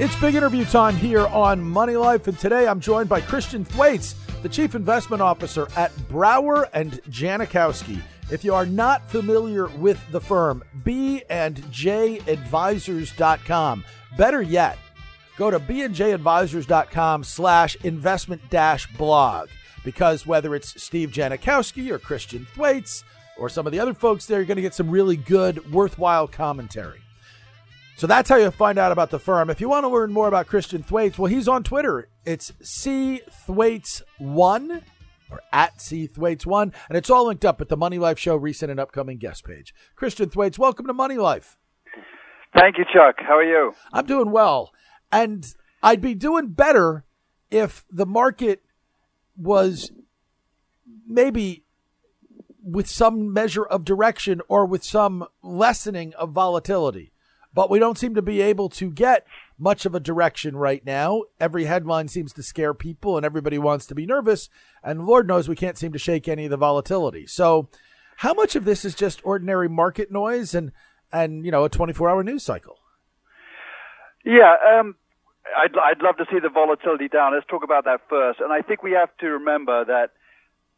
It's big interview time here on Money Life, and today I'm joined by Christian Thwaites, the Chief Investment Officer at Brouwer and Janachowski. If you are not familiar with the firm, B&J Better yet, go to bnjadvisors.com slash investment dash blog because whether it's Steve Janachowski or Christian Thwaites or some of the other folks there, you're going to get some really good, worthwhile commentary. So that's how you find out about the firm. If you want to learn more about Christian Thwaites, well, he's on Twitter. It's C Thwaites1 or at C Thwaites1, and it's all linked up at the Money Life Show recent and upcoming guest page. Christian Thwaites, welcome to Money Life. Thank you, Chuck. How are you? I'm doing well. And I'd be doing better if the market was maybe with some measure of direction or with some lessening of volatility but we don't seem to be able to get much of a direction right now. Every headline seems to scare people and everybody wants to be nervous. And Lord knows we can't seem to shake any of the volatility. So, how much of this is just ordinary market noise and, and you know, a 24 hour news cycle? Yeah, um, I'd, I'd love to see the volatility down. Let's talk about that first. And I think we have to remember that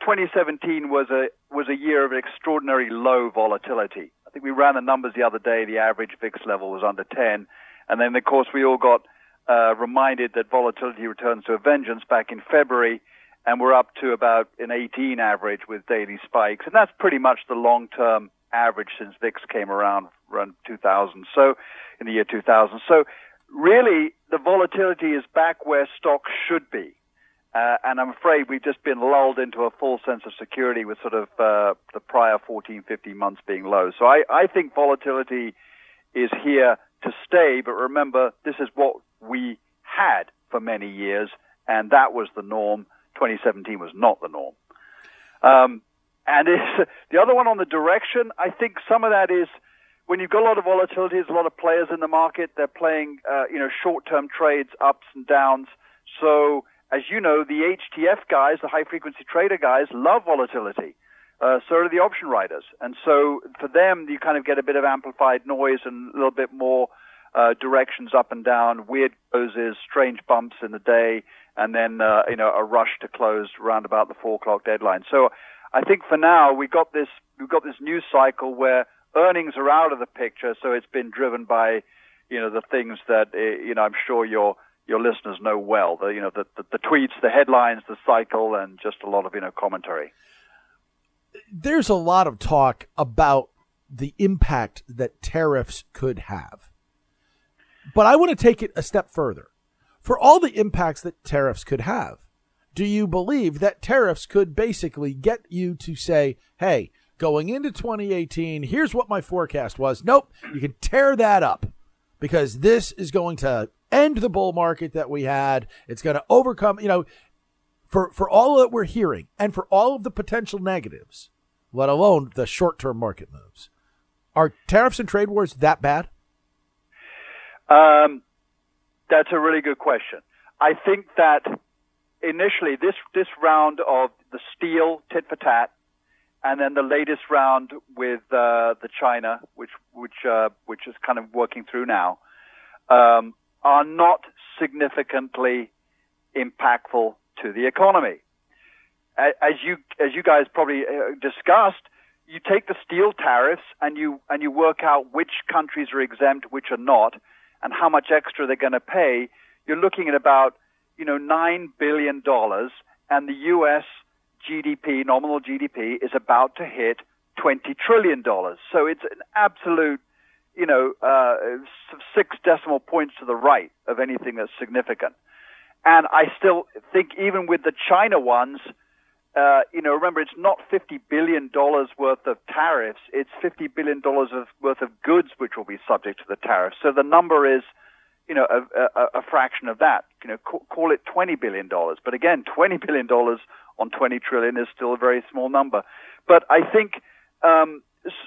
2017 was a was a year of extraordinary low volatility. Think we ran the numbers the other day. The average VIX level was under 10. And then, of course, we all got uh, reminded that volatility returns to a vengeance back in February. And we're up to about an 18 average with daily spikes. And that's pretty much the long term average since VIX came around around 2000. So, in the year 2000. So, really, the volatility is back where stocks should be. Uh, and I'm afraid we've just been lulled into a false sense of security with sort of uh, the prior 14, 15 months being low. So I, I think volatility is here to stay. But remember, this is what we had for many years, and that was the norm. 2017 was not the norm. Um, and the other one on the direction, I think some of that is when you've got a lot of volatility, there's a lot of players in the market. They're playing, uh, you know, short-term trades, ups and downs. So as you know, the HTF guys, the high frequency trader guys, love volatility. Uh, so do the option writers. And so for them, you kind of get a bit of amplified noise and a little bit more uh, directions up and down, weird closes, strange bumps in the day, and then, uh, you know, a rush to close around about the four o'clock deadline. So I think for now, we got this, we've got this news cycle where earnings are out of the picture. So it's been driven by, you know, the things that, uh, you know, I'm sure you're, your listeners know well. The you know the, the, the tweets, the headlines, the cycle, and just a lot of you know commentary. There's a lot of talk about the impact that tariffs could have, but I want to take it a step further. For all the impacts that tariffs could have, do you believe that tariffs could basically get you to say, "Hey"? Going into 2018, here's what my forecast was. Nope, you can tear that up because this is going to end the bull market that we had. It's going to overcome, you know, for, for all that we're hearing and for all of the potential negatives, let alone the short term market moves. Are tariffs and trade wars that bad? Um, that's a really good question. I think that initially this this round of the steel tit for tat, and then the latest round with uh, the China, which which uh, which is kind of working through now, um, are not significantly impactful to the economy. As you as you guys probably uh, discussed, you take the steel tariffs and you and you work out which countries are exempt, which are not, and how much extra they're going to pay. You're looking at about you know nine billion dollars, and the U.S. GDP, nominal GDP, is about to hit twenty trillion dollars. So it's an absolute you know, uh, six decimal points to the right of anything that's significant. And I still think even with the China ones, uh, you know, remember it's not $50 billion worth of tariffs, it's $50 billion of, worth of goods which will be subject to the tariffs. So the number is, you know, a, a, a fraction of that. You know, call, call it $20 billion. But again, $20 billion on 20 trillion is still a very small number. But I think, um,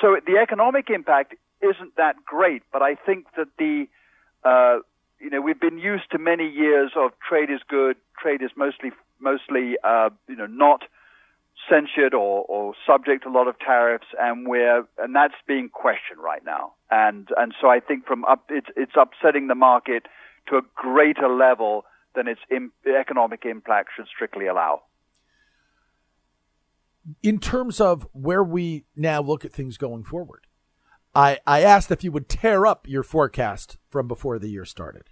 so the economic impact isn't that great. But I think that the, uh, you know, we've been used to many years of trade is good, trade is mostly, mostly, uh, you know, not censured or, or subject to a lot of tariffs, and we're, and that's being questioned right now. And and so I think from up, it's it's upsetting the market to a greater level than its Im- economic impact should strictly allow. In terms of where we now look at things going forward, I, I asked if you would tear up your forecast from before the year started.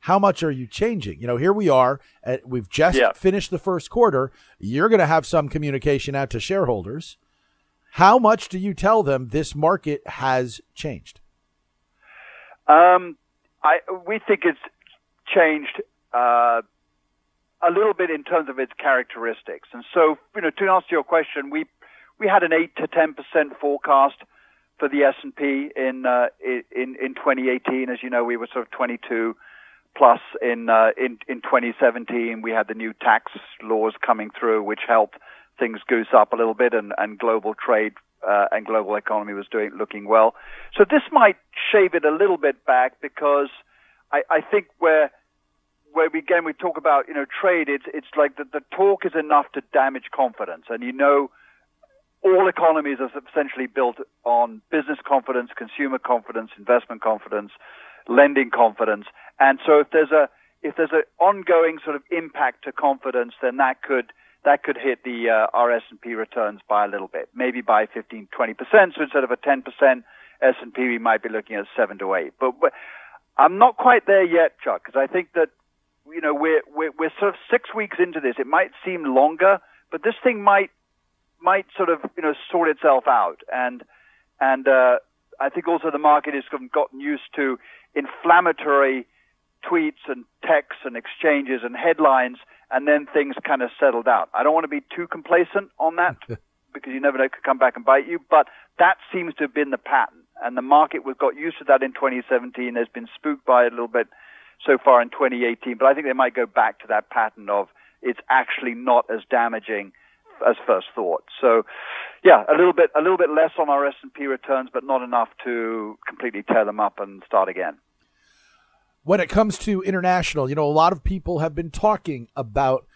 How much are you changing? You know, here we are. At, we've just yeah. finished the first quarter. You're going to have some communication out to shareholders. How much do you tell them this market has changed? Um, I we think it's changed uh, a little bit in terms of its characteristics, and so you know to answer your question, we we had an eight to ten percent forecast for the S and P in uh, in in 2018. As you know, we were sort of 22 plus in uh, in in 2017. We had the new tax laws coming through, which helped things goose up a little bit, and and global trade uh, and global economy was doing looking well. So this might shave it a little bit back because I, I think where where we again we talk about you know trade, it's it's like the, the talk is enough to damage confidence, and you know all economies are essentially built on business confidence, consumer confidence, investment confidence, lending confidence. And so if there's a if there's an ongoing sort of impact to confidence, then that could that could hit the uh, S&P returns by a little bit, maybe by 15, 20 percent. So instead of a 10 percent S&P, we might be looking at seven to eight. But, but I'm not quite there yet, Chuck, because I think that you know we're, we're we're sort of six weeks into this. It might seem longer, but this thing might might sort of you know sort itself out, and and uh, I think also the market has gotten used to inflammatory tweets and texts and exchanges and headlines, and then things kind of settled out. I don't want to be too complacent on that because you never know it could come back and bite you, but that seems to have been the pattern, and the market was got used to that in 2017. There's been spooked by it a little bit so far in 2018, but I think they might go back to that pattern of it's actually not as damaging as first thought. So, yeah, a little bit a little bit less on our S and P returns, but not enough to completely tear them up and start again. When it comes to international, you know, a lot of people have been talking about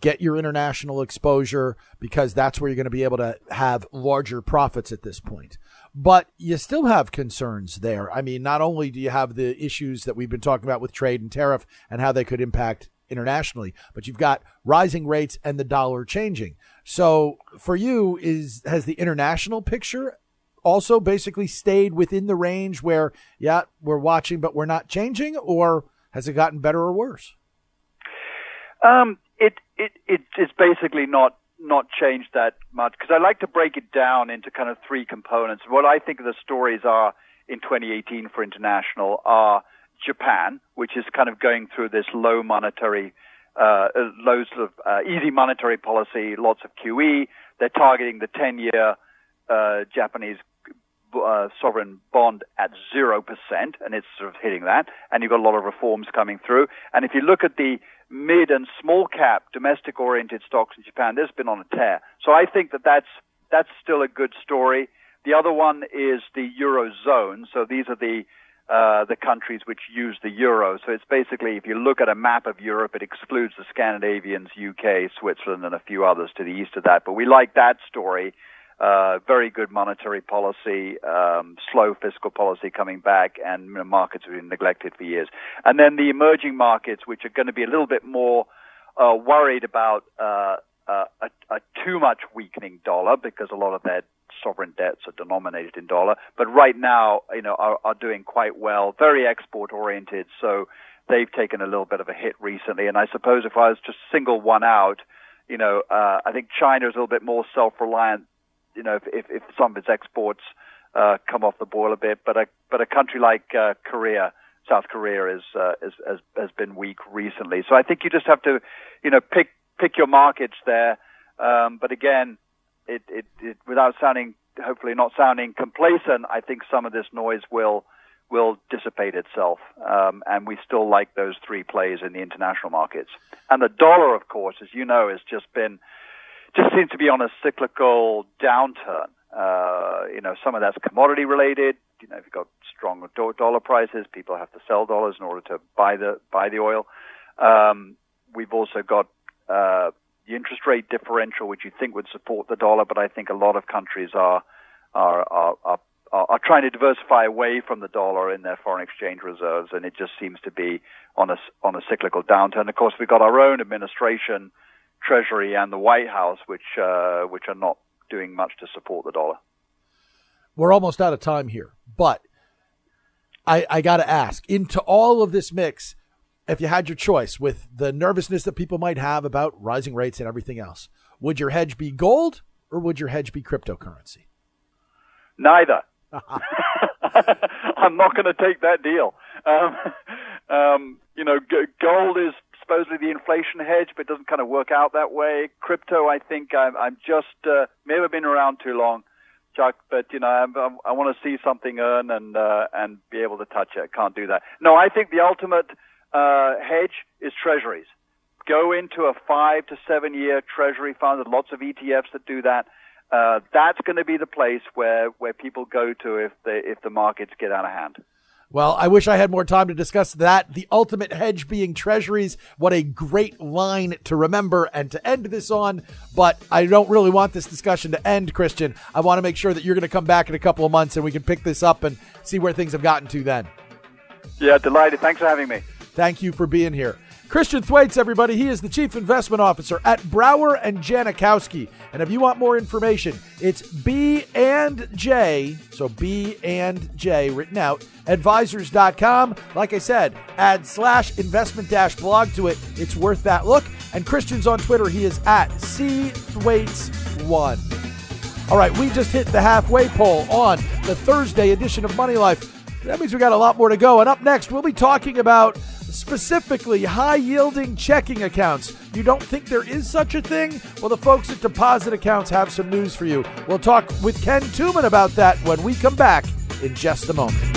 get your international exposure because that's where you're going to be able to have larger profits at this point. But you still have concerns there. I mean, not only do you have the issues that we've been talking about with trade and tariff and how they could impact internationally, but you've got rising rates and the dollar changing. So for you, is has the international picture also basically stayed within the range where, yeah, we're watching, but we're not changing, or has it gotten better or worse? Um, it it it's basically not not changed that much because I like to break it down into kind of three components. What I think the stories are in 2018 for international are Japan, which is kind of going through this low monetary, uh, low sort of uh, easy monetary policy, lots of QE. They're targeting the 10-year uh, Japanese uh, sovereign bond at zero percent, and it's sort of hitting that. And you've got a lot of reforms coming through. And if you look at the mid and small cap domestic oriented stocks in Japan, there's been on a tear. So I think that that's that's still a good story. The other one is the eurozone. So these are the uh, the countries which use the euro. So it's basically, if you look at a map of Europe, it excludes the Scandinavians, UK, Switzerland, and a few others to the east of that. But we like that story. Uh, very good monetary policy, um, slow fiscal policy coming back, and you know, markets have been neglected for years. And then the emerging markets, which are going to be a little bit more uh, worried about uh, uh, a, a too much weakening dollar because a lot of their sovereign debts are denominated in dollar, but right now, you know, are, are doing quite well, very export oriented. So they've taken a little bit of a hit recently. And I suppose if I was to single one out, you know, uh, I think China is a little bit more self-reliant. You know, if, if, if some of its exports uh, come off the boil a bit, but a but a country like uh, Korea, South Korea, is, uh, is has has been weak recently. So I think you just have to, you know, pick pick your markets there. Um, but again, it, it, it, without sounding, hopefully not sounding complacent, I think some of this noise will will dissipate itself, um, and we still like those three plays in the international markets. And the dollar, of course, as you know, has just been just seems to be on a cyclical downturn. Uh, you know, some of that's commodity related. You know, if you've got strong dollar prices, people have to sell dollars in order to buy the buy the oil. Um, we've also got uh, the interest rate differential, which you think would support the dollar, but I think a lot of countries are are are, are, are, trying to diversify away from the dollar in their foreign exchange reserves, and it just seems to be on a on a cyclical downturn. Of course, we've got our own administration, Treasury, and the White House, which uh, which are not doing much to support the dollar. We're almost out of time here, but I, I got to ask into all of this mix, if you had your choice with the nervousness that people might have about rising rates and everything else, would your hedge be gold or would your hedge be cryptocurrency? Neither. I'm not going to take that deal. Um, um, you know, g- gold is supposedly the inflation hedge, but it doesn't kind of work out that way. Crypto, I think I'm, I'm just uh, never been around too long, Chuck. But you know, I'm, I'm, i want to see something earn and uh, and be able to touch it. Can't do that. No, I think the ultimate uh, hedge is treasuries. Go into a five to seven year treasury fund. There's lots of ETFs that do that. Uh, that's going to be the place where, where people go to if the if the markets get out of hand. Well, I wish I had more time to discuss that. The ultimate hedge being treasuries. What a great line to remember and to end this on. But I don't really want this discussion to end, Christian. I want to make sure that you're going to come back in a couple of months and we can pick this up and see where things have gotten to then. Yeah, delighted. Thanks for having me. Thank you for being here. Christian Thwaites, everybody. He is the Chief Investment Officer at Brouwer and Janachowski. And if you want more information, it's B and J, so B and J written out, advisors.com. Like I said, add slash investment dash blog to it. It's worth that look. And Christian's on Twitter. He is at C Thwaites1. All right, we just hit the halfway pole on the Thursday edition of Money Life. That means we got a lot more to go. And up next, we'll be talking about specifically high yielding checking accounts. You don't think there is such a thing? Well, the folks at Deposit Accounts have some news for you. We'll talk with Ken Tumin about that when we come back in just a moment.